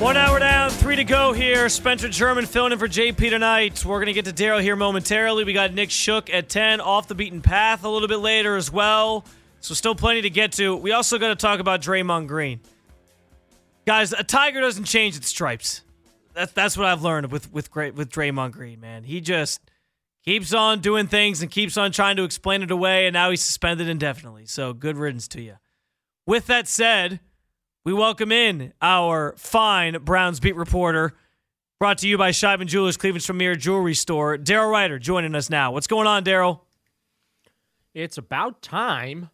One hour down, three to go here. Spencer German filling in for JP tonight. We're going to get to Daryl here momentarily. We got Nick Shook at 10, off the beaten path a little bit later as well. So, still plenty to get to. We also got to talk about Draymond Green. Guys, a tiger doesn't change its stripes. That's, that's what I've learned with, with, with Draymond Green, man. He just keeps on doing things and keeps on trying to explain it away, and now he's suspended indefinitely. So, good riddance to you. With that said, we welcome in our fine Browns beat reporter, brought to you by Sheiban Jewelers, Cleveland's premier jewelry store, Daryl Ruiter, joining us now. What's going on, Daryl? It's about time.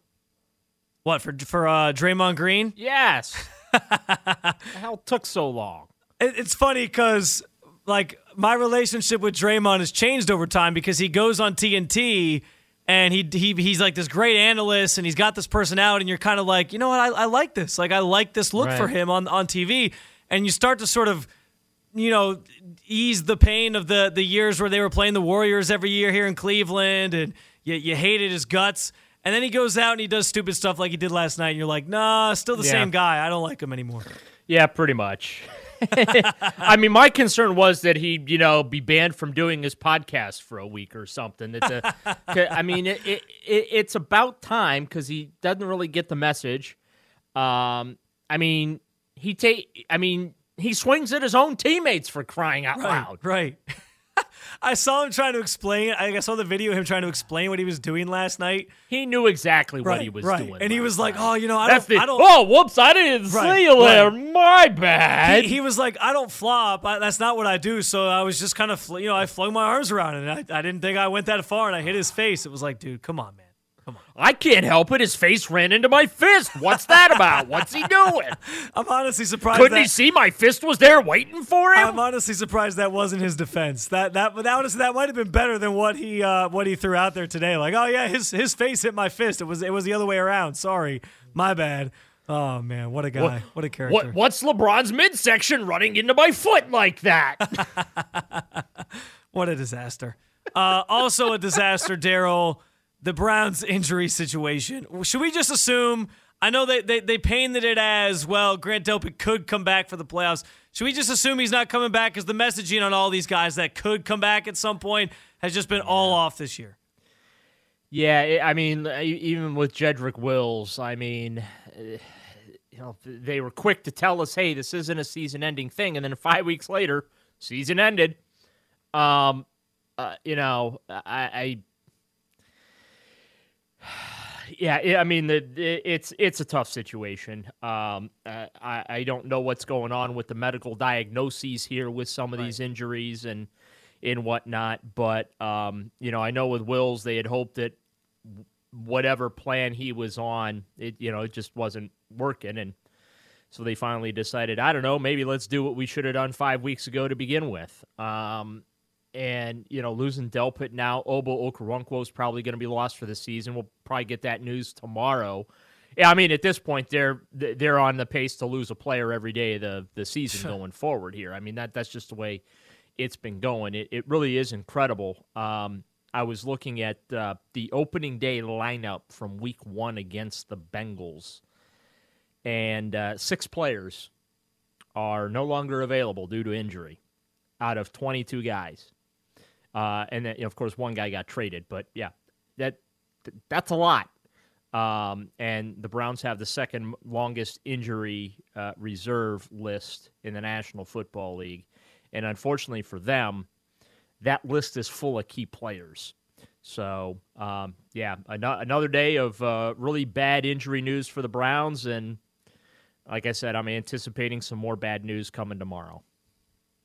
What for? For uh, Draymond Green? Yes. the hell took so long? It's funny because like my relationship with Draymond has changed over time because he goes on TNT and he, he he's like this great analyst and he's got this personality and you're kind of like you know what? I, I like this. Like I like this look right. for him on on TV and you start to sort of you know ease the pain of the the years where they were playing the Warriors every year here in Cleveland and you, you hated his guts. And then he goes out and he does stupid stuff like he did last night and you're like nah still the yeah. same guy. I don't like him anymore. Yeah pretty much I mean, my concern was that he, you know, be banned from doing his podcast for a week or something. It's a, I mean, it, it, it's about time because he doesn't really get the message. Um, I mean, he take, I mean, he swings at his own teammates for crying out right, loud. Right. I saw him trying to explain. I saw the video of him trying to explain what he was doing last night. He knew exactly right, what he was right. doing, and he was like, "Oh, you know, I don't, the, I don't, Oh, whoops! I didn't right, see you there. My bad." He, he, was like, "I don't flop. I, that's not what I do." So I was just kind of, you know, I flung my arms around, and I, I didn't think I went that far, and I hit his face. It was like, dude, come on, man. I can't help it. His face ran into my fist. What's that about? What's he doing? I'm honestly surprised. Couldn't that, he see my fist was there waiting for him? I'm honestly surprised that wasn't his defense. That that that honestly that might have been better than what he uh, what he threw out there today. Like, oh yeah, his his face hit my fist. It was it was the other way around. Sorry, my bad. Oh man, what a guy! What, what a character! What, what's LeBron's midsection running into my foot like that? what a disaster! Uh, also a disaster, Daryl the Browns injury situation. Should we just assume? I know they, they, they painted it as well. Grant Delpit could come back for the playoffs. Should we just assume he's not coming back? Because the messaging on all these guys that could come back at some point has just been all off this year. Yeah, I mean, even with Jedrick Wills, I mean, eh, you know, they were quick to tell us, "Hey, this isn't a season-ending thing," and then five weeks later, season ended. Um, uh, you know, I, I yeah, I mean, the, it's it's a tough situation. Um, I I don't know what's going on with the medical diagnoses here with some of right. these injuries and and whatnot, but um, you know, I know with Wills they had hoped that whatever plan he was on, it you know, it just wasn't working, and so they finally decided, I don't know, maybe let's do what we should have done five weeks ago to begin with. Um, and you know losing Delpit now, Ogbo Okoronkwo is probably going to be lost for the season. We'll probably get that news tomorrow. Yeah, I mean at this point they're they're on the pace to lose a player every day of the the season going forward here. I mean that that's just the way it's been going. It it really is incredible. Um, I was looking at uh, the opening day lineup from Week One against the Bengals, and uh, six players are no longer available due to injury out of 22 guys. Uh, and then, you know, of course, one guy got traded. But yeah, that that's a lot. Um, and the Browns have the second longest injury uh, reserve list in the National Football League. And unfortunately for them, that list is full of key players. So, um, yeah, an- another day of uh, really bad injury news for the Browns. And like I said, I'm anticipating some more bad news coming tomorrow.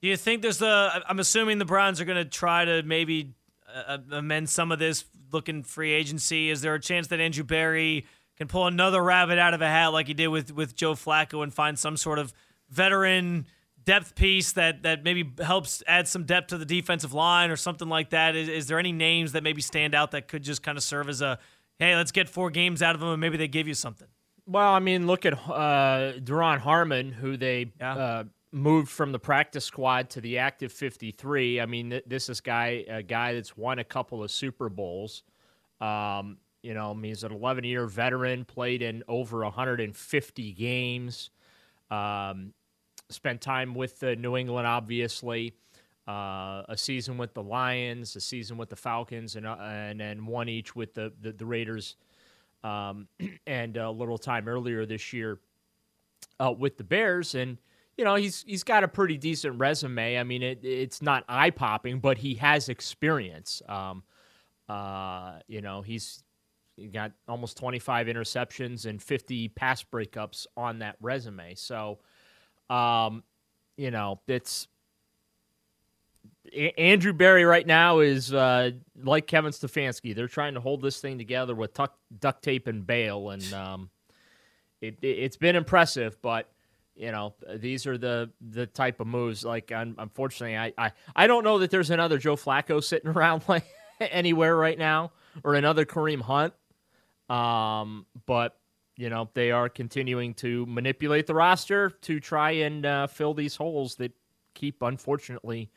Do you think there's a? I'm assuming the Browns are going to try to maybe uh, uh, amend some of this, looking free agency. Is there a chance that Andrew Berry can pull another rabbit out of a hat like he did with with Joe Flacco and find some sort of veteran depth piece that that maybe helps add some depth to the defensive line or something like that? Is, is there any names that maybe stand out that could just kind of serve as a hey, let's get four games out of them and maybe they give you something? Well, I mean, look at uh, Duron Harmon, who they yeah. uh, moved from the practice squad to the active 53. I mean, this is guy a guy that's won a couple of Super Bowls. Um, you know, I mean, he's an 11 year veteran, played in over 150 games. Um, spent time with uh, New England, obviously. Uh, a season with the Lions, a season with the Falcons, and uh, and then one each with the the, the Raiders, um, and a little time earlier this year uh, with the Bears. And you know he's he's got a pretty decent resume. I mean, it, it's not eye popping, but he has experience. Um, uh, you know, he's he got almost 25 interceptions and 50 pass breakups on that resume. So, um, you know, it's Andrew Berry right now is uh, like Kevin Stefanski. They're trying to hold this thing together with tuck, duct tape and bail, and um, it, has been impressive. But you know, these are the the type of moves. Like, unfortunately, I, I I don't know that there's another Joe Flacco sitting around like anywhere right now, or another Kareem Hunt. Um, but you know, they are continuing to manipulate the roster to try and uh, fill these holes that keep, unfortunately,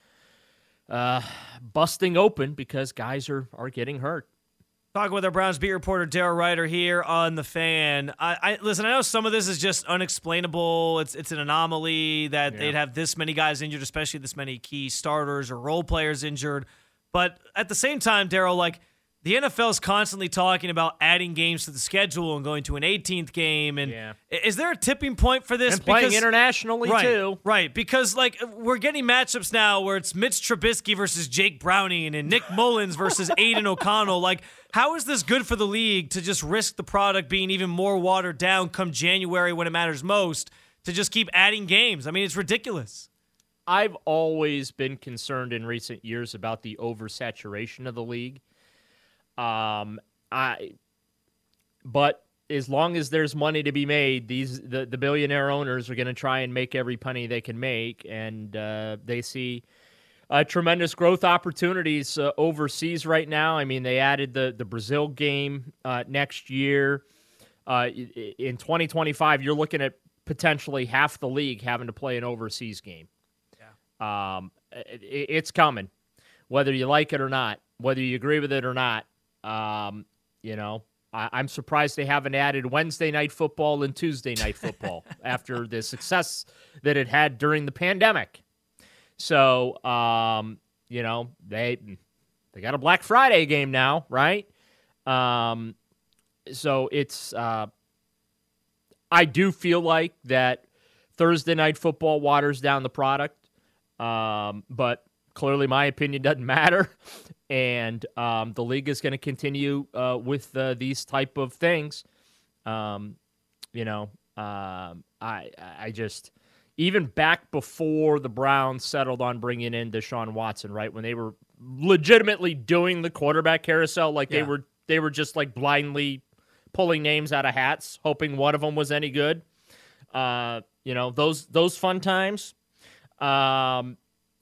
uh, busting open because guys are are getting hurt. Talking with our Browns beat reporter Daryl Ruiter here on the fan. I, I, listen. I know some of this is just unexplainable. It's it's an anomaly that yeah. they'd have this many guys injured, especially this many key starters or role players injured. But at the same time, Daryl, like the NFL is constantly talking about adding games to the schedule and going to an 18th game. And yeah. is there a tipping point for this? And playing because, internationally right, too, right? Because like we're getting matchups now where it's Mitch Trubisky versus Jake Browning and Nick Mullens versus Aidan O'Connell. Like, how is this good for the league to just risk the product being even more watered down come January when it matters most to just keep adding games? I mean, it's ridiculous. I've always been concerned in recent years about the oversaturation of the league um, I, but as long as there's money to be made, these the, the billionaire owners are going to try and make every penny they can make, and uh, they see uh, tremendous growth opportunities uh, overseas right now. I mean, they added the the Brazil game uh, next year. Uh, in 2025, you're looking at potentially half the league having to play an overseas game. Yeah. Um, it, it's coming, whether you like it or not, whether you agree with it or not. Um, you know, I, am surprised they haven't added Wednesday night football and Tuesday night football after the success that it had during the pandemic. So, um, you know, they they got a Black Friday game now, right? Um, so it's uh, I do feel like that Thursday night football waters down the product, um, but clearly my opinion doesn't matter and um, the league is going to continue uh, with uh, these type of things. Um, you know, um, I I just even back before the Browns settled on bringing in Deshaun Watson, right when they were legitimately doing the quarterback carousel, like yeah. they were they were just like blindly pulling names out of hats, hoping one of them was any good. Uh, you know those those fun times. Um,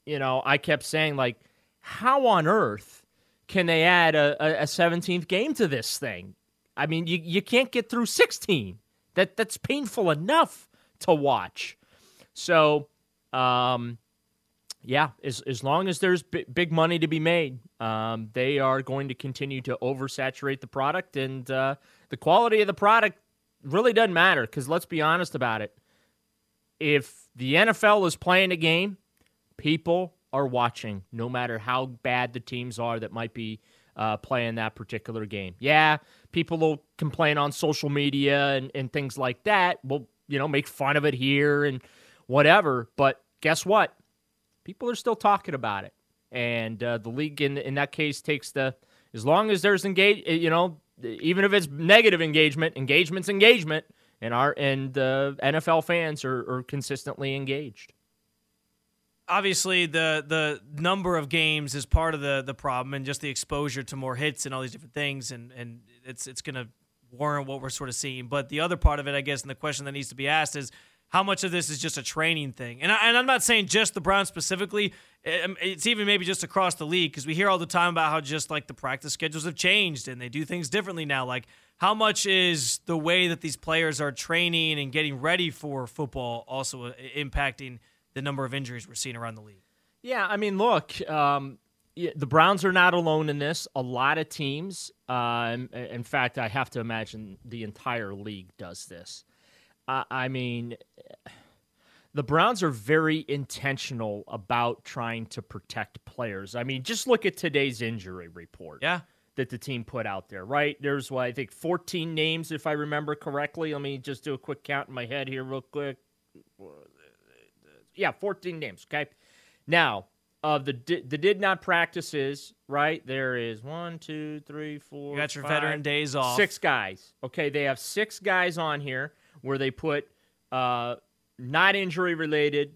you know, I kept saying like how on earth can they add a, a 17th game to this thing? I mean, you, you can't get through 16. That that's painful enough to watch. So, um, yeah, as as long as there's b- big money to be made, um, they are going to continue to oversaturate the product, and uh, the quality of the product really doesn't matter. Because let's be honest about it, if the NFL is playing a game, people are watching, no matter how bad the teams are that might be uh, playing that particular game. Yeah, people will complain on social media and, and things like that. We'll, you know, make fun of it here and whatever. But guess what? People are still talking about it. And uh, the league, in, in that case, takes the, as long as there's engage, you know, even if it's negative engagement, engagement's engagement. And our and uh, NFL fans are, are consistently engaged obviously the the number of games is part of the the problem and just the exposure to more hits and all these different things and and it's it's going to warrant what we're sort of seeing. But the other part of it i guess and the question that needs to be asked is how much of this is just a training thing? And, I, and i'm not saying just the browns specifically um, it's even maybe just across the league because we hear all the time about how just like the practice schedules have changed and they do things differently now. Like how much is the way that these players are training and getting ready for football also uh, impacting – the number of injuries we're seeing around the league. Yeah, I mean, look, um, the Browns are not alone in this. A lot of teams, uh, in fact, I have to imagine the entire league does this. Uh, I mean, the Browns are very intentional about trying to protect players. I mean, just look at today's injury report. Yeah. That the team put out there, right? There's what I think 14 names, if I remember correctly. Let me just do a quick count in my head here, real quick. Yeah, 14 names. Okay. Now, of the the did not practices, right? There is one, two, three, four. You got your five, veteran days off. Six guys. Okay, they have six guys on here where they put uh, not injury related,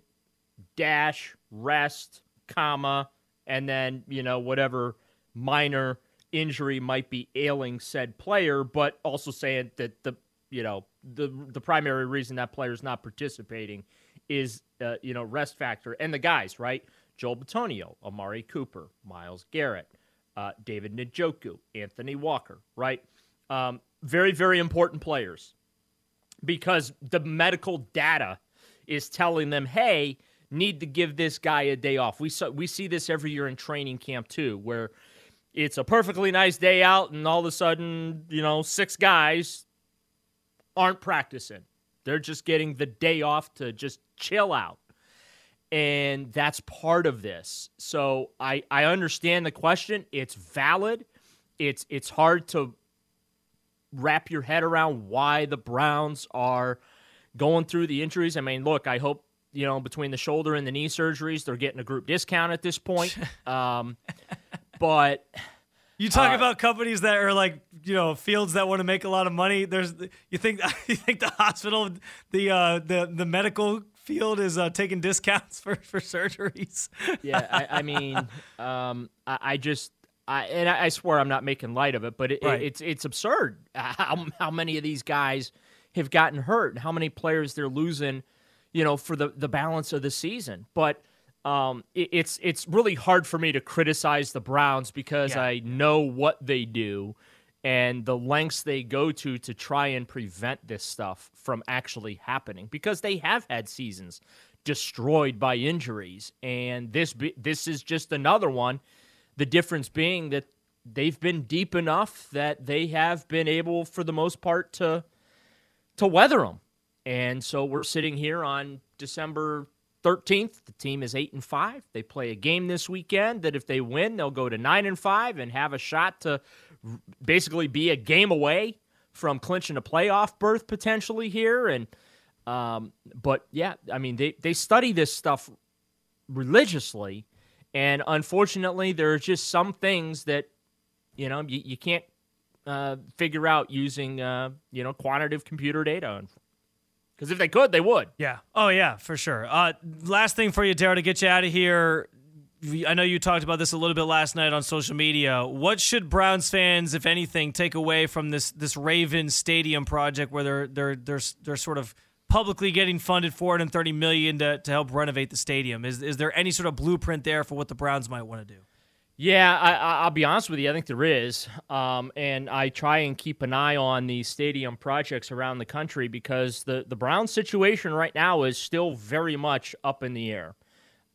dash, rest, comma, and then, you know, whatever minor injury might be ailing said player, but also saying that the, you know, the the primary reason that player is not participating is, uh, you know, rest factor. And the guys, right? Joel Bitonio, Amari Cooper, Myles Garrett, uh, David Njoku, Anthony Walker, right? Um, very, very important players because the medical data is telling them, hey, need to give this guy a day off. We saw, we see this every year in training camp too, where it's a perfectly nice day out, and all of a sudden, you know, six guys aren't practicing. They're just getting the day off to just chill out. And that's part of this. So I, I understand the question. It's valid. It's it's hard to wrap your head around why the Browns are going through the injuries. I mean, look, I hope you know between the shoulder and the knee surgeries, they're getting a group discount at this point. Um, but you talk uh, about companies that are like you know fields that want to make a lot of money. There's you think you think the hospital, the uh, the the medical field is uh, taking discounts for for surgeries. yeah, I, I mean, um, I, I just I, and I, swear I'm not making light of it, but it, right. it, it's it's absurd how how many of these guys have gotten hurt and how many players they're losing, you know, for the the balance of the season. But um, it, it's it's really hard for me to criticize the Browns because yeah. I know what they do and the lengths they go to to try and prevent this stuff from actually happening because they have had seasons destroyed by injuries and this this is just another one the difference being that they've been deep enough that they have been able, for the most part, to to weather them. And so we're sitting here on December 13th. The team is eight and five. They play a game this weekend that if they win, they'll go to nine and five and have a shot to basically be a game away from clinching a playoff berth potentially here. And um, but yeah, I mean they they study this stuff religiously and unfortunately, there are just some things that, you know, you, you can't uh, figure out using, uh, you know, quantitative computer data. Because if they could, they would. Yeah. Oh, yeah, for sure. Uh, last thing for you, Daryl, to get you out of here. I know you talked about this a little bit last night on social media. What should Browns fans, if anything, take away from this this Ravens Stadium project, where they're they're they're they're sort of publicly getting funded 430 million to, to help renovate the stadium. Is is there any sort of blueprint there for what the Browns might want to do? Yeah, I, will be honest with you. I think there is, um, and I try and keep an eye on these stadium projects around the country because the the Browns situation right now is still very much up in the air.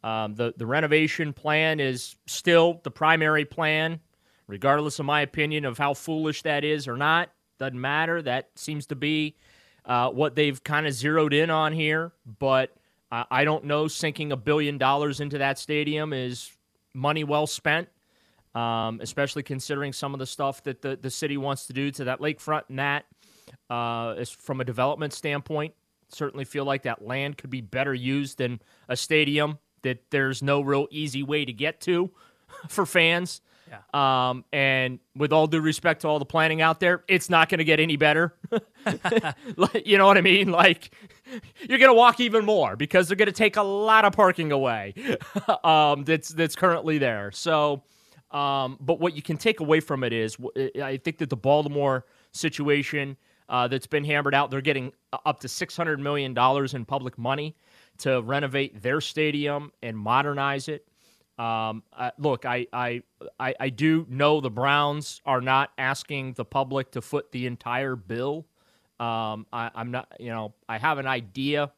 Um, the the renovation plan is still the primary plan, regardless of my opinion of how foolish that is or not. Doesn't matter. That seems to be uh, what they've kind of zeroed in on here, but I don't know. Sinking a billion dollars into that stadium is money well spent, um, especially considering some of the stuff that the, the city wants to do to that lakefront and that. Uh, is from a development standpoint, certainly feel like that land could be better used than a stadium that there's no real easy way to get to for fans. Yeah. Um, and with all due respect to all the planning out there, it's not going to get any better. you know what I mean? Like, you're going to walk even more because they're going to take a lot of parking away um, that's that's currently there. So, um, but what you can take away from it is, I think that the Baltimore situation uh, that's been hammered out, they're getting up to six hundred million dollars in public money to renovate their stadium and modernize it. Um, uh, look, I, I, I, I do know the Browns are not asking the public to foot the entire bill. Um, I, I'm not, you know, I have an idea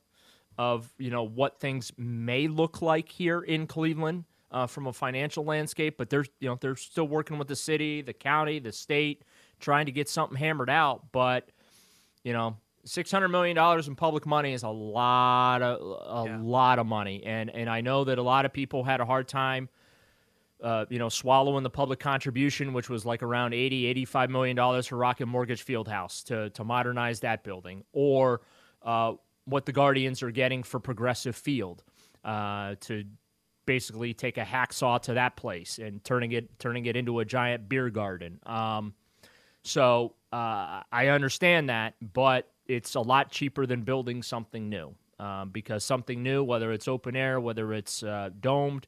of, you know, what things may look like here in Cleveland uh, from a financial landscape, but they're, you know, they're still working with the city, the county, the state, trying to get something hammered out. But, you know, six hundred million dollars in public money is a lot of a yeah. lot of money, and and I know that a lot of people had a hard time. Uh, you know, swallowing the public contribution, which was like around 80, 85 million dollars for Rocket Mortgage Fieldhouse to to modernize that building, or uh, what the Guardians are getting for Progressive Field uh, to basically take a hacksaw to that place and turning it turning it into a giant beer garden. Um, so uh, I understand that, but it's a lot cheaper than building something new um, because something new, whether it's open air, whether it's uh, domed,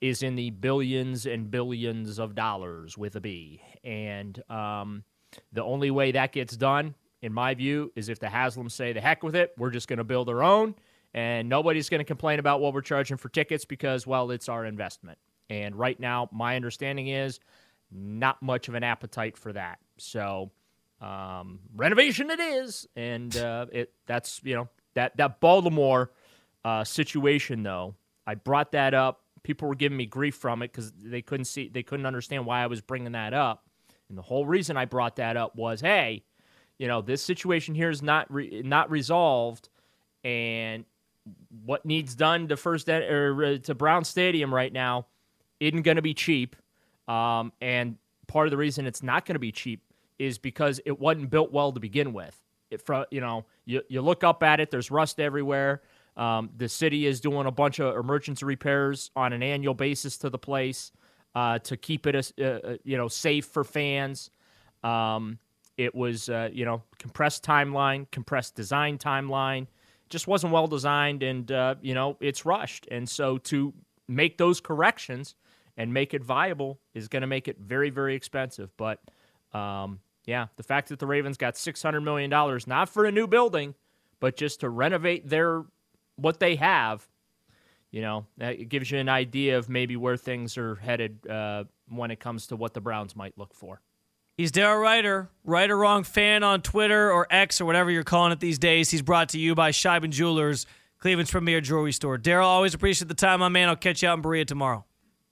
is in the billions and billions of dollars with a B. And um, the only way that gets done, in my view, is if the Haslams say, the heck with it, we're just going to build our own. And nobody's going to complain about what we're charging for tickets because, well, it's our investment. And right now, my understanding is not much of an appetite for that. So, um, renovation it is, and uh, it that's you know that that Baltimore uh, situation though. I brought that up. People were giving me grief from it because they couldn't see, they couldn't understand why I was bringing that up. And the whole reason I brought that up was, hey, you know, this situation here is not re- not resolved, and what needs done to first or uh, to Brown Stadium right now isn't going to be cheap. Um, and part of the reason it's not going to be cheap is because it wasn't built well to begin with. It, you know, you, you look up at it, there's rust everywhere. Um, the city is doing a bunch of emergency repairs on an annual basis to the place uh, to keep it, uh, uh, you know, safe for fans. Um, it was, uh, you know, compressed timeline, compressed design timeline. Just wasn't well designed, and uh, you know, it's rushed. And so to make those corrections and make it viable is going to make it very, very expensive. But um, yeah, the fact that the Ravens got $600 million, not for a new building, but just to renovate their what they have, you know, it gives you an idea of maybe where things are headed uh, when it comes to what the Browns might look for. He's Daryl Ruiter, right or wrong fan on Twitter or X or whatever you're calling it these days. He's brought to you by Sheiban Jewelers, Cleveland's premier jewelry store. Daryl, always appreciate the time, my man. I'll catch you out in Berea tomorrow.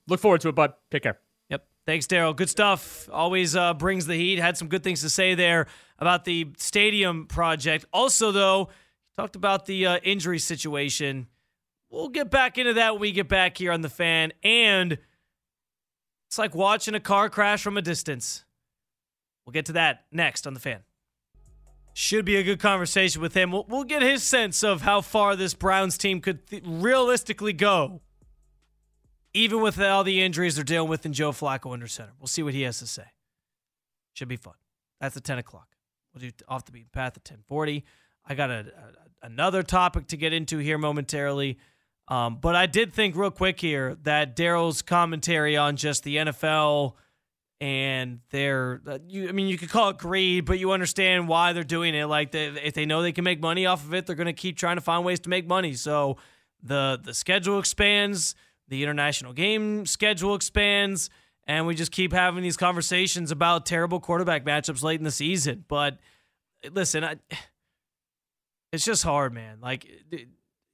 Look forward to it, bud. Take care. Yep. Thanks, Daryl. Good stuff. Always uh, brings the heat. Had some good things to say there about the stadium project. Also, though, talked about the uh, injury situation. We'll get back into that when we get back here on the fan. And it's like watching a car crash from a distance. We'll get to that next on the fan. Should be a good conversation with him. We'll, we'll get his sense of how far this Browns team could th- realistically go even with all the injuries they're dealing with in Joe Flacco under center. We'll see what he has to say. Should be fun. That's at 10 o'clock. We'll do off the beaten path at 1040. I got a, a, another topic to get into here momentarily. Um, but I did think real quick here that Daryl's commentary on just the NFL and they're uh, you, I mean, you could call it greed, but you understand why they're doing it. Like, they, if they know they can make money off of it, they're going to keep trying to find ways to make money. So the the schedule expands the international game schedule expands, and we just keep having these conversations about terrible quarterback matchups late in the season. But listen, I, it's just hard, man. Like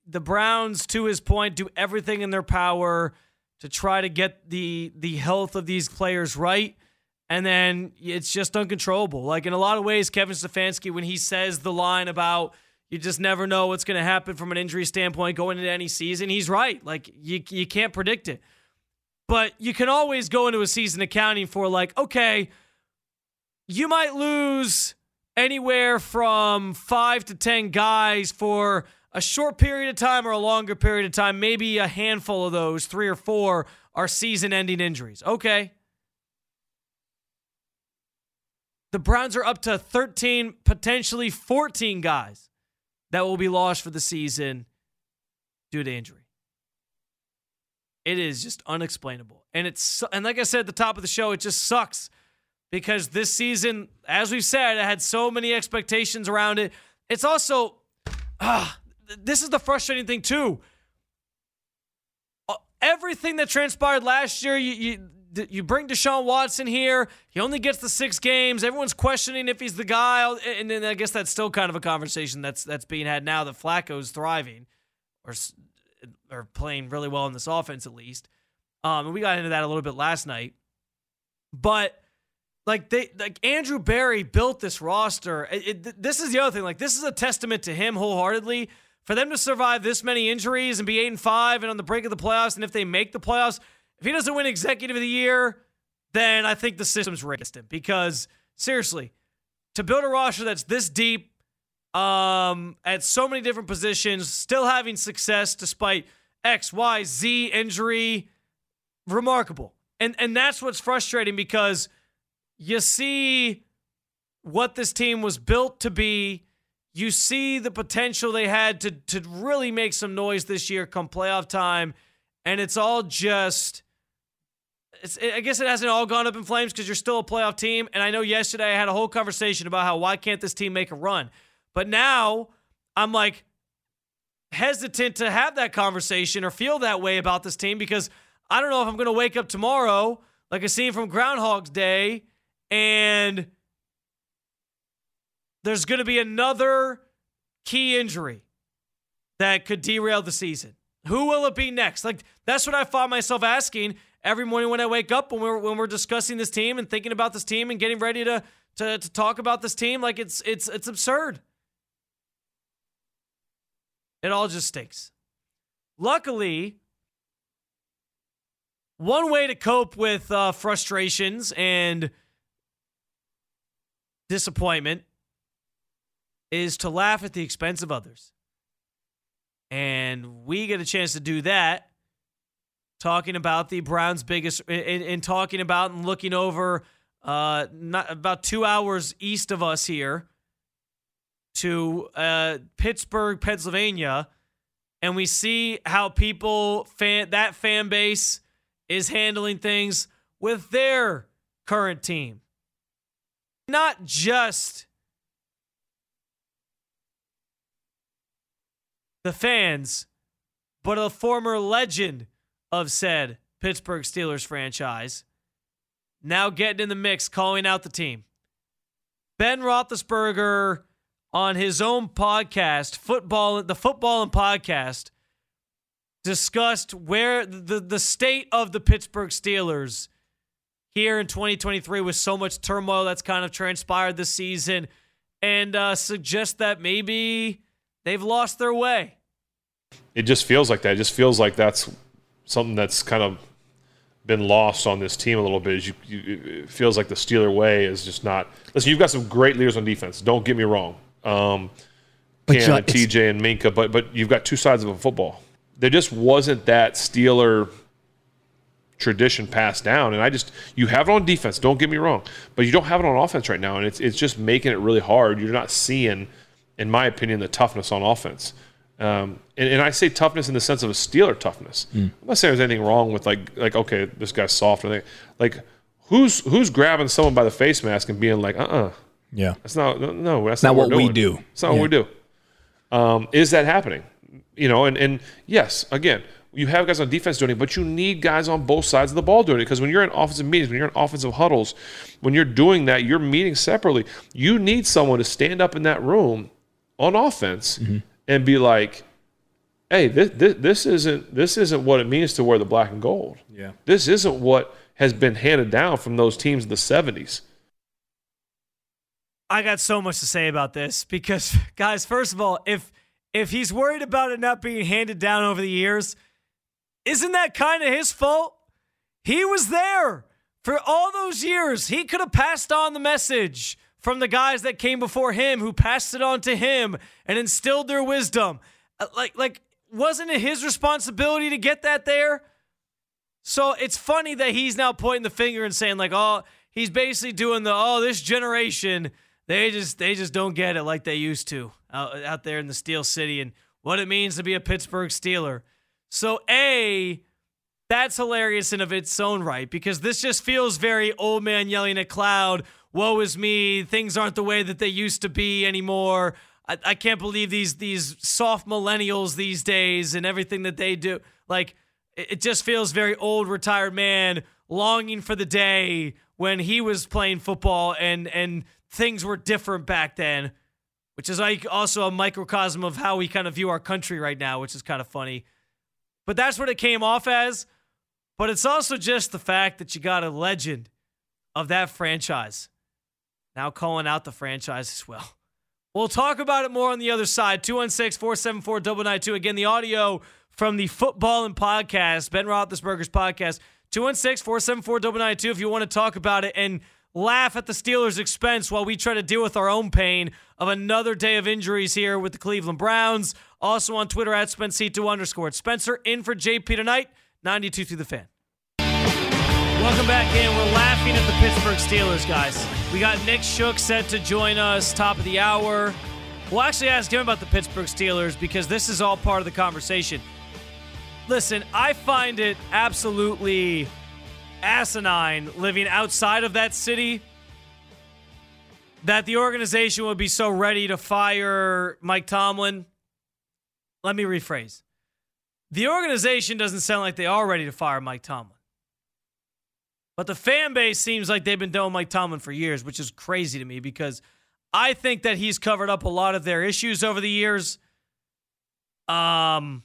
the Browns, to his point, do everything in their power to try to get the the health of these players right. And then it's just uncontrollable. Like in a lot of ways, Kevin Stefanski, when he says the line about you just never know what's going to happen from an injury standpoint going into any season. He's right. Like you you can't predict it. But you can always go into a season accounting for like, okay, you might lose anywhere from 5 to 10 guys for a short period of time or a longer period of time. Maybe a handful of those, 3 or 4 are season-ending injuries. Okay. The Browns are up to 13, potentially 14 guys that will be lost for the season due to injury. It is just unexplainable. And it's and like I said at the top of the show, it just sucks because this season, as we've said, it had so many expectations around it. It's also ah, this is the frustrating thing too. Uh, everything that transpired last year, you, you you bring Deshaun Watson here. He only gets the six games. Everyone's questioning if he's the guy, and then I guess that's still kind of a conversation that's that's being had now that Flacco's thriving, or or playing really well in this offense at least. Um, and we got into that a little bit last night, but like they like Andrew Berry built this roster. It, it, this is the other thing. Like this is a testament to him wholeheartedly for them to survive this many injuries and be eight and five and on the brink of the playoffs. And if they make the playoffs, if he doesn't win Executive of the Year, then I think the system's rigged him. Because seriously, to build a roster that's this deep, um, at so many different positions, still having success despite X, Y, Z injury, remarkable. And and that's what's frustrating because you see what this team was built to be. You see the potential they had to to really make some noise this year come playoff time, and it's all just. It's, I guess it hasn't all gone up in flames because you're still a playoff team. And I know yesterday I had a whole conversation about how why can't this team make a run? But now I'm like hesitant to have that conversation or feel that way about this team because I don't know if I'm going to wake up tomorrow like a scene from Groundhog's Day and there's going to be another key injury that could derail the season. Who will it be next? Like that's what I find myself asking every morning when I wake up when we're when we're discussing this team and thinking about this team and getting ready to to, to talk about this team. Like it's it's it's absurd. It all just stinks. Luckily, one way to cope with uh, frustrations and disappointment is to laugh at the expense of others. And we get a chance to do that talking about the Browns' biggest, in, in talking about and looking over uh, not about two hours east of us here to uh, Pittsburgh, Pennsylvania, and we see how people fan that fan base is handling things with their current team. Not just the fans, but a former legend of said Pittsburgh Steelers franchise now getting in the mix, calling out the team. Ben Roethlisberger on his own podcast, football, the Footbahlin podcast, discussed where the the state of the Pittsburgh Steelers here in 2023 with so much turmoil that's kind of transpired this season, and uh, suggest that maybe they've lost their way. It just feels like that. It just feels like that's something that's kind of been lost on this team a little bit. You, you, it feels like the Steeler way is just not. Listen, you've got some great leaders on defense. Don't get me wrong. Um, but Cam and TJ and Minkah, but but you've got two sides of a football. There just wasn't that Steeler tradition passed down, and I just you have it on defense. Don't get me wrong, but you don't have it on offense right now, and it's it's just making it really hard. You're not seeing, in my opinion, the toughness on offense. Um, and, and, I say toughness in the sense of a Steeler toughness. Mm. I'm not saying there's anything wrong with like like okay, this guy's soft or anything. Like who's who's grabbing someone by the face mask and being like, uh uh yeah. That's not no. That's not, not what, we do. It's not yeah. what we do. Um, is that happening? You know, and and yes, again, you have guys on defense doing it, but you need guys on both sides of the ball doing it because when you're in offensive meetings, when you're in offensive huddles, when you're doing that, you're meeting separately. You need someone to stand up in that room on offense mm-hmm. And be like, "Hey, this, this this isn't this isn't what it means to wear the black and gold. Yeah, this isn't what has been handed down from those teams in the '70s." I got so much to say about this because, guys, first of all, if if he's worried about it not being handed down over the years, isn't that kind of his fault? He was there for all those years. He could have passed on the message from the guys that came before him who passed it on to him and instilled their wisdom. Uh, like like wasn't it his responsibility to get that there? So it's funny that he's now pointing the finger and saying like, "Oh, he's basically doing the oh, this generation they just they just don't get it like they used to out, out there in the Steel City and what it means to be a Pittsburgh Steeler. So a that's hilarious in of its own right because this just feels very old man yelling at cloud. Woe is me. Things aren't the way that they used to be anymore. I, I can't believe these these soft millennials these days and everything that they do. Like it, it just feels very old retired man longing for the day when he was playing football and and things were different back then, which is like also a microcosm of how we kind of view our country right now, which is kind of funny. But that's what it came off as. But it's also just the fact that you got a legend of that franchise. Now calling out the franchise as well. We'll talk about it more on the other side. 216 474 992. Again, the audio from the Footbahlin Podcast, Ben Roethlisberger's podcast. 216 474 992 if you want to talk about it and laugh at the Steelers' expense while we try to deal with our own pain of another day of injuries here with the Cleveland Browns. Also on Twitter at SpenceC2 underscore. Spencer in for JP tonight, 92 through the fan. Welcome back in. We're laughing at the Pittsburgh Steelers, guys. We got Nick Shook set to join us top of the hour. We'll actually ask him about the Pittsburgh Steelers because this is all part of the conversation. Listen, I find it absolutely asinine living outside of that city that the organization would be so ready to fire Mike Tomlin. Let me rephrase. The organization doesn't sound like they are ready to fire Mike Tomlin. But the fan base seems like they've been doing Mike Tomlin for years, which is crazy to me because I think that he's covered up a lot of their issues over the years. Um,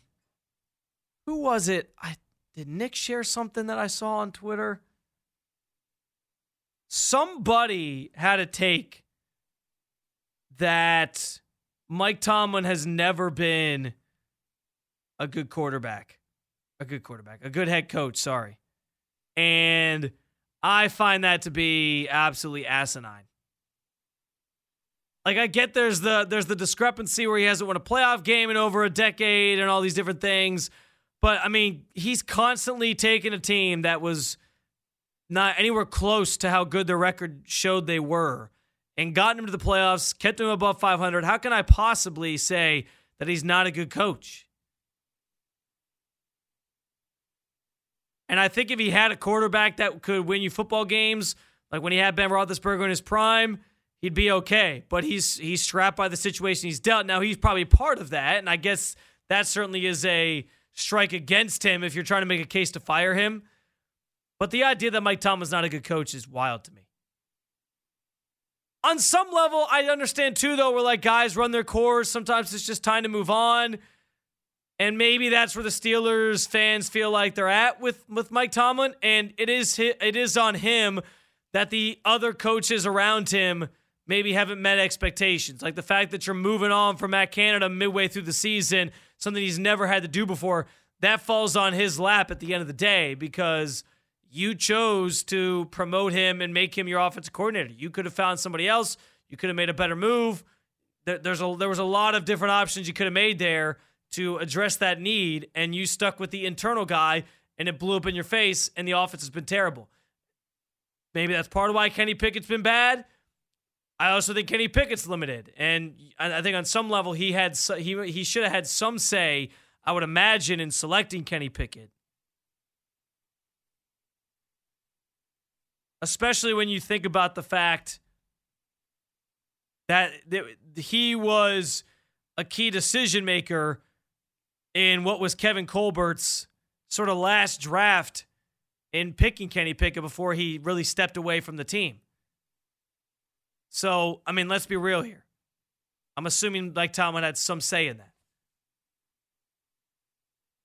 who was it? I did Nick share something that I saw on Twitter? Somebody had a take that Mike Tomlin has never been a good quarterback. A good quarterback. A good head coach, sorry. And I find that to be absolutely asinine. Like I get there's the there's the discrepancy where he hasn't won a playoff game in over a decade and all these different things. But I mean, he's constantly taken a team that was not anywhere close to how good their record showed they were and gotten them to the playoffs, kept them above 500. How can I possibly say that he's not a good coach? And I think if he had a quarterback that could win you football games, like when he had Ben Roethlisberger in his prime, he'd be okay. But he's he's strapped by the situation he's dealt. Now he's probably part of that, and I guess that certainly is a strike against him if you're trying to make a case to fire him. But the idea that Mike Tomlin's not a good coach is wild to me. On some level, I understand too, though, where like guys run their course. Sometimes it's just time to move on. And maybe that's where the Steelers fans feel like they're at with, with Mike Tomlin. And it is it is on him that the other coaches around him maybe haven't met expectations. Like the fact that you're moving on from Matt Canada midway through the season, something he's never had to do before, that falls on his lap at the end of the day because you chose to promote him and make him your offensive coordinator. You could have found somebody else. You could have made a better move. There's a, there was a lot of different options you could have made there to address that need, and you stuck with the internal guy, and it blew up in your face, and the offense has been terrible. Maybe that's part of why Kenny Pickett's been bad. I also think Kenny Pickett's limited, and I think on some level he had he he should have had some say. I would imagine in selecting Kenny Pickett, especially when you think about the fact that he was a key decision maker in what was Kevin Colbert's sort of last draft in picking Kenny Pickett before he really stepped away from the team. So, I mean, let's be real here. I'm assuming like Tomlin had some say in that.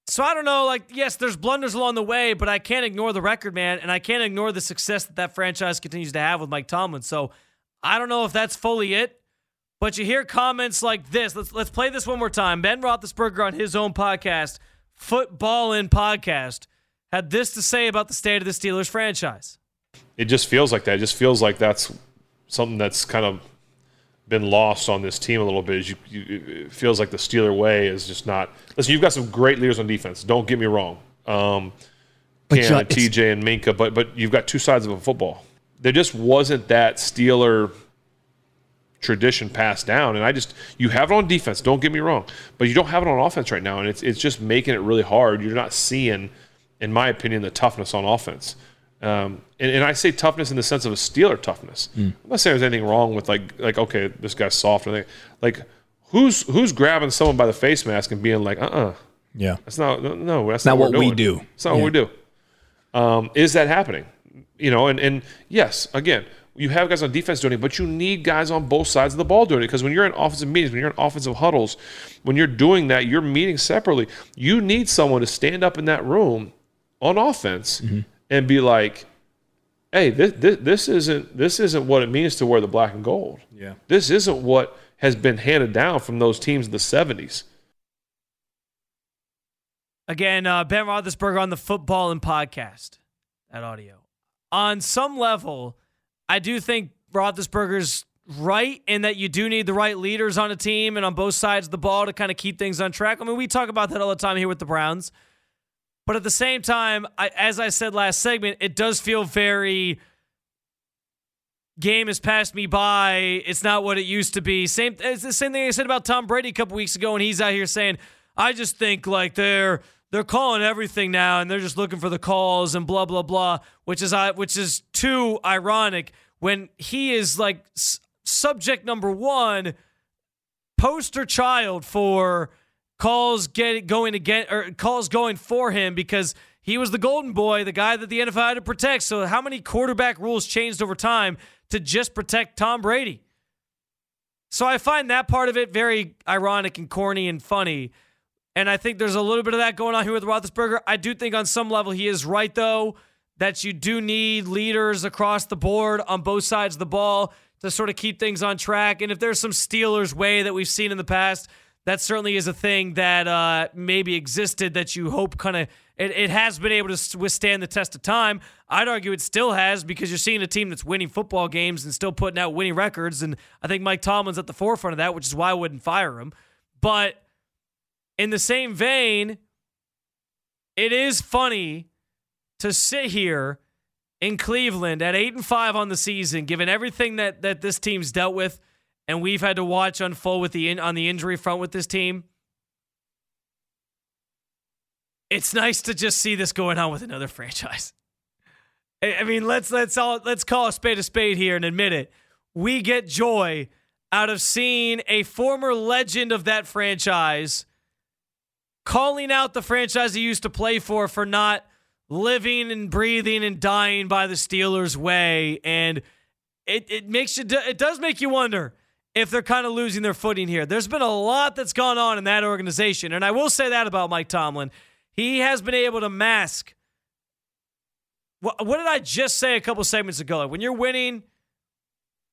So I don't know. Like, yes, there's blunders along the way, but I can't ignore the record, man, and I can't ignore the success that that franchise continues to have with Mike Tomlin. So I don't know if that's fully it, but you hear comments like this. Let's let's play this one more time. Ben Roethlisberger on his own podcast, Footbahlin Podcast, had this to say about the state of the Steelers franchise. It just feels like that. It just feels like that's something that's kind of been lost on this team a little bit. You, you, it feels like the Steeler way is just not. Listen, you've got some great leaders on defense. Don't get me wrong. Um, Cam, and TJ, and Minkah, but but you've got two sides of a football. There just wasn't that Steeler tradition passed down, and I just you have it on defense. Don't get me wrong, but you don't have it on offense right now, and it's it's just making it really hard. You're not seeing, in my opinion, the toughness on offense. Um, and, and, I say toughness in the sense of a Steeler toughness. Mm. I'm not saying there's anything wrong with like like okay, this guy's soft. Or like who's who's grabbing someone by the face mask and being like, uh, uh-uh, uh yeah, that's not no, that's not, not what we do. It's not yeah. what we do. Um, is that happening? You know, and and yes, again, you have guys on defense doing it, but you need guys on both sides of the ball doing it because when you're in offensive meetings, when you're in offensive huddles, when you're doing that, you're meeting separately. You need someone to stand up in that room on offense. Mm-hmm and be like, hey, this, this, this isn't this isn't what it means to wear the black and gold. Yeah. This isn't what has been handed down from those teams in the 70s. Again, uh, Ben Roethlisberger on the Footbahlin Podcast. That audio. On some level, I do think Roethlisberger's right in that you do need the right leaders on a team and on both sides of the ball to kind of keep things on track. I mean, we talk about that all the time here with the Browns. But at the same time, I, as I said last segment, it does feel very game has passed me by. It's not what it used to be. Same it's the same thing I said about Tom Brady a couple weeks ago and he's out here saying, I just think like they're they're calling everything now and they're just looking for the calls and blah blah blah, which is which is too ironic when he is like subject number 1 poster child for calls get going again or calls going for him because he was the golden boy, the guy that the NFL had to protect. So how many quarterback rules changed over time to just protect Tom Brady? So I find that part of it very ironic and corny and funny. And I think there's a little bit of that going on here with Roethlisberger. I do think on some level he is right though that you do need leaders across the board on both sides of the ball to sort of keep things on track. And if there's some Steelers way that we've seen in the past that certainly is a thing that uh, maybe existed that you hope kind of it, it, has been able to withstand the test of time. I'd argue it still has because you're seeing a team that's winning football games and still putting out winning records. And I think Mike Tomlin's at the forefront of that, which is why I wouldn't fire him. But in the same vein, it is funny to sit here in Cleveland at eight and five on the season, given everything that that this team's dealt with and we've had to watch unfold with the in, on the injury front with this team. It's nice to just see this going on with another franchise. I mean, let's let's all let's call a spade a spade here and admit it. We get joy out of seeing a former legend of that franchise calling out the franchise he used to play for for not living and breathing and dying by the Steelers' way, and it it makes you it does make you wonder if they're kind of losing their footing here. There's been a lot that's gone on in that organization. And I will say that about Mike Tomlin. He has been able to mask. What, what did I just say a couple segments ago? Like when you're winning,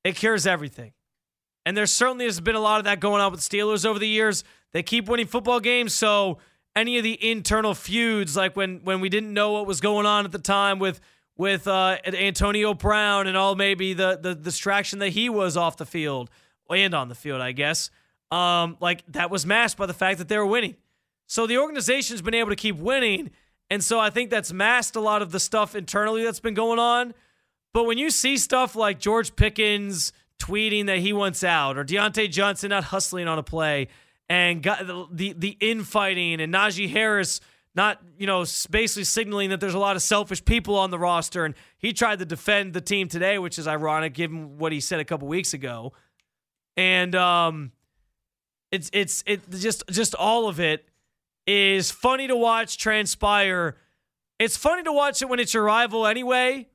it cures everything. And there certainly has been a lot of that going on with Steelers over the years. They keep winning football games, so any of the internal feuds, like when when we didn't know what was going on at the time with with uh, Antonio Brown and all maybe the the distraction that he was off the field and on the field, I guess. Um, like that was masked by the fact that they were winning. So the organization's been able to keep winning. And so I think that's masked a lot of the stuff internally that's been going on. But when you see stuff like George Pickens tweeting that he wants out, or Diontae Johnson not hustling on a play, and got the, the, the infighting, and Najee Harris not, you know, basically signaling that there's a lot of selfish people on the roster. And he tried to defend the team today, which is ironic given what he said a couple weeks ago and um, it's it's it just just all of it is funny to watch transpire. It's funny to watch it when it's your rival anyway,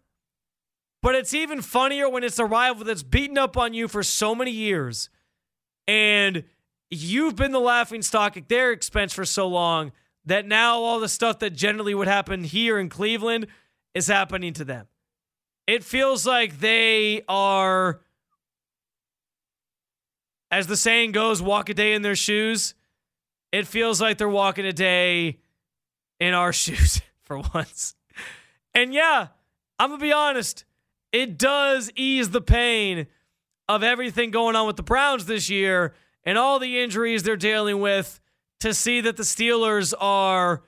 but it's even funnier when it's a rival that's beaten up on you for so many years, and you've been the laughing stock at their expense for so long that now all the stuff that generally would happen here in Cleveland is happening to them. It feels like they are as the saying goes, walk a day in their shoes. It feels like they're walking a day in our shoes for once. And yeah, I'm going to be honest, it does ease the pain of everything going on with the Browns this year and all the injuries they're dealing with to see that the Steelers are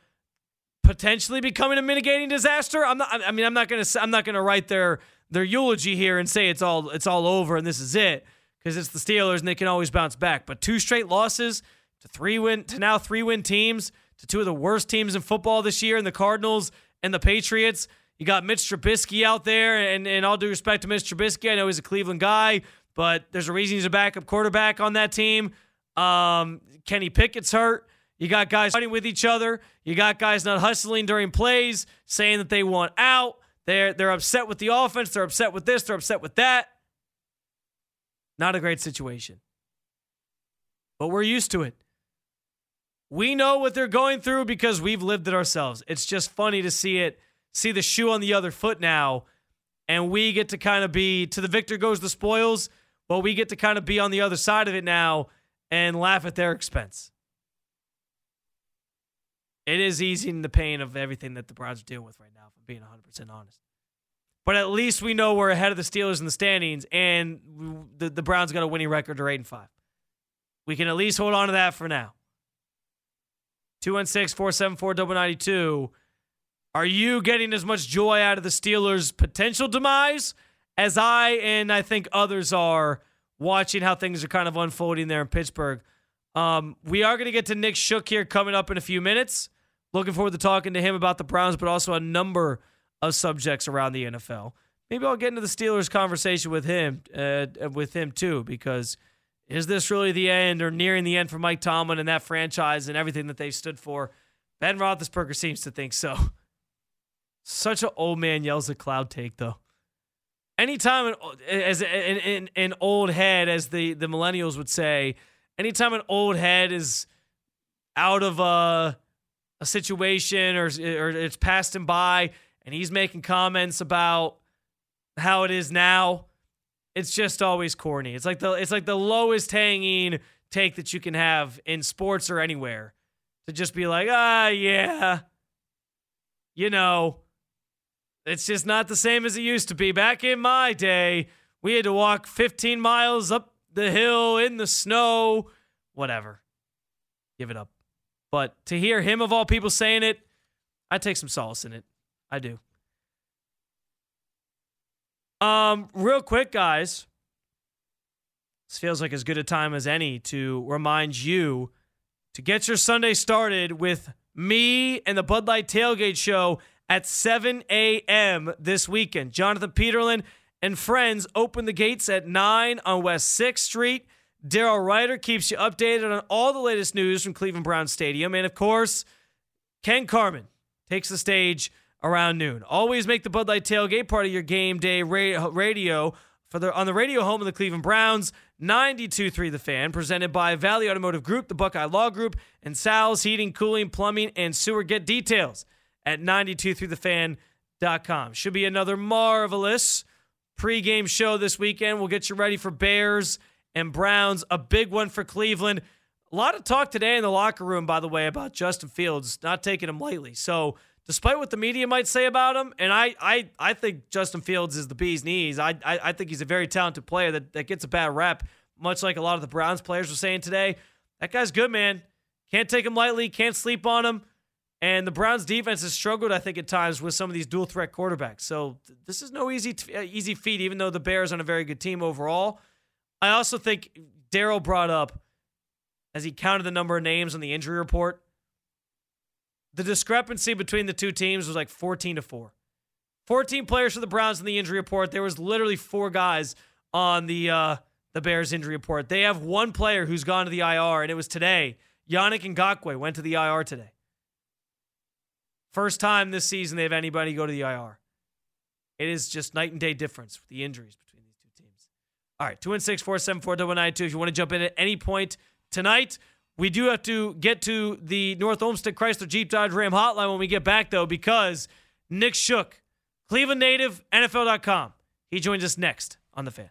potentially becoming a mitigating disaster. I'm not I mean I'm not going to I'm not going to write their their eulogy here and say it's all it's all over and this is it because it's the Steelers and they can always bounce back. But two straight losses to three win to now three win teams to two of the worst teams in football this year, and the Cardinals and the Patriots. You got Mitch Trubisky out there, and, and all due respect to Mitch Trubisky, I know he's a Cleveland guy, but there's a reason he's a backup quarterback on that team. Um, Kenny Pickett's hurt. You got guys fighting with each other. You got guys not hustling during plays, saying that they want out. They're they're upset with the offense. They're upset with this. They're upset with that. Not a great situation. But we're used to it. We know what they're going through because we've lived it ourselves. It's just funny to see it, see the shoe on the other foot now. and we get to kind of be to the victor goes the spoils, but we get to kind of be on the other side of it now and laugh at their expense. It is easing the pain of everything that the Browns are dealing with right now, if I'm being 100% honest. But at least we know we're ahead of the Steelers in the standings, and the, the Browns got a winning record. They're 8 and 5. We can at least hold on to that for now. 216 474 92. Are you getting as much joy out of the Steelers' potential demise as I and I think others are watching how things are kind of unfolding there in Pittsburgh? Um, we are going to get to Nick Shook here coming up in a few minutes. Looking forward to talking to him about the Browns, but also a number of subjects around the NFL. Maybe I'll get into the Steelers conversation with him, uh, with him too, because is this really the end or nearing the end for Mike Tomlin and that franchise and everything that they've stood for? Ben Roethlisberger seems to think so. Such an old man yells at cloud take though. Anytime an, as an, an, an old head, as the, the millennials would say, anytime an old head is out of a, a situation or, or it's passed him by and he's making comments about how it is now, it's just always corny. It's like the it's like the lowest hanging take that you can have in sports or anywhere to just be like, ah, yeah, you know, it's just not the same as it used to be. Back in my day, we had to walk 15 miles up the hill in the snow, whatever. Give it up. But to hear him of all people saying it, I take some solace in it. I do. Um, real quick, guys. This feels like as good a time as any to remind you to get your Sunday started with me and the Bud Light Tailgate Show at 7 a.m. this weekend. Jonathan Peterlin and friends open the gates at 9 on West 6th Street. Daryl Ruiter keeps you updated on all the latest news from Cleveland Brown Stadium. And of course, Ken Carman takes the stage around noon. Always make the Bud Light tailgate part of your game day radio for the on the radio home of the Cleveland Browns. 92.3 The Fan, presented by Valley Automotive Group, the Buckeye Law Group, and Sal's Heating, Cooling, Plumbing, and Sewer. Get details at 92throughthefan.com. Should be another marvelous pregame show this weekend. We'll get you ready for Bears and Browns. A big one for Cleveland. A lot of talk today in the locker room, by the way, about Justin Fields not taking him lightly. So despite what the media might say about him, and I I, I think Justin Fields is the bee's knees. I, I, I think he's a very talented player that, that gets a bad rep, much like a lot of the Browns players were saying today. That guy's good, man. Can't take him lightly, can't sleep on him. And the Browns defense has struggled, I think, at times with some of these dual threat quarterbacks. So this is no easy uh, easy feat, even though the Bears are a very good team overall. I also think Daryl brought up as he counted the number of names on the injury report the discrepancy between the two teams was like 14 to 4. 14 players for the Browns in the injury report. There was literally four guys on the uh, the Bears injury report. They have one player who's gone to the IR, and it was today. Yannick Ngakoue went to the IR today. First time this season they have anybody go to the IR. It is just night and day difference with the injuries between these two teams. All right, 216 474 If you want to jump in at any point tonight, we do have to get to the North Olmsted Chrysler Jeep Dodge Ram hotline when we get back, though, because Nick Shook, Cleveland native, NFL.com, he joins us next on The Fan.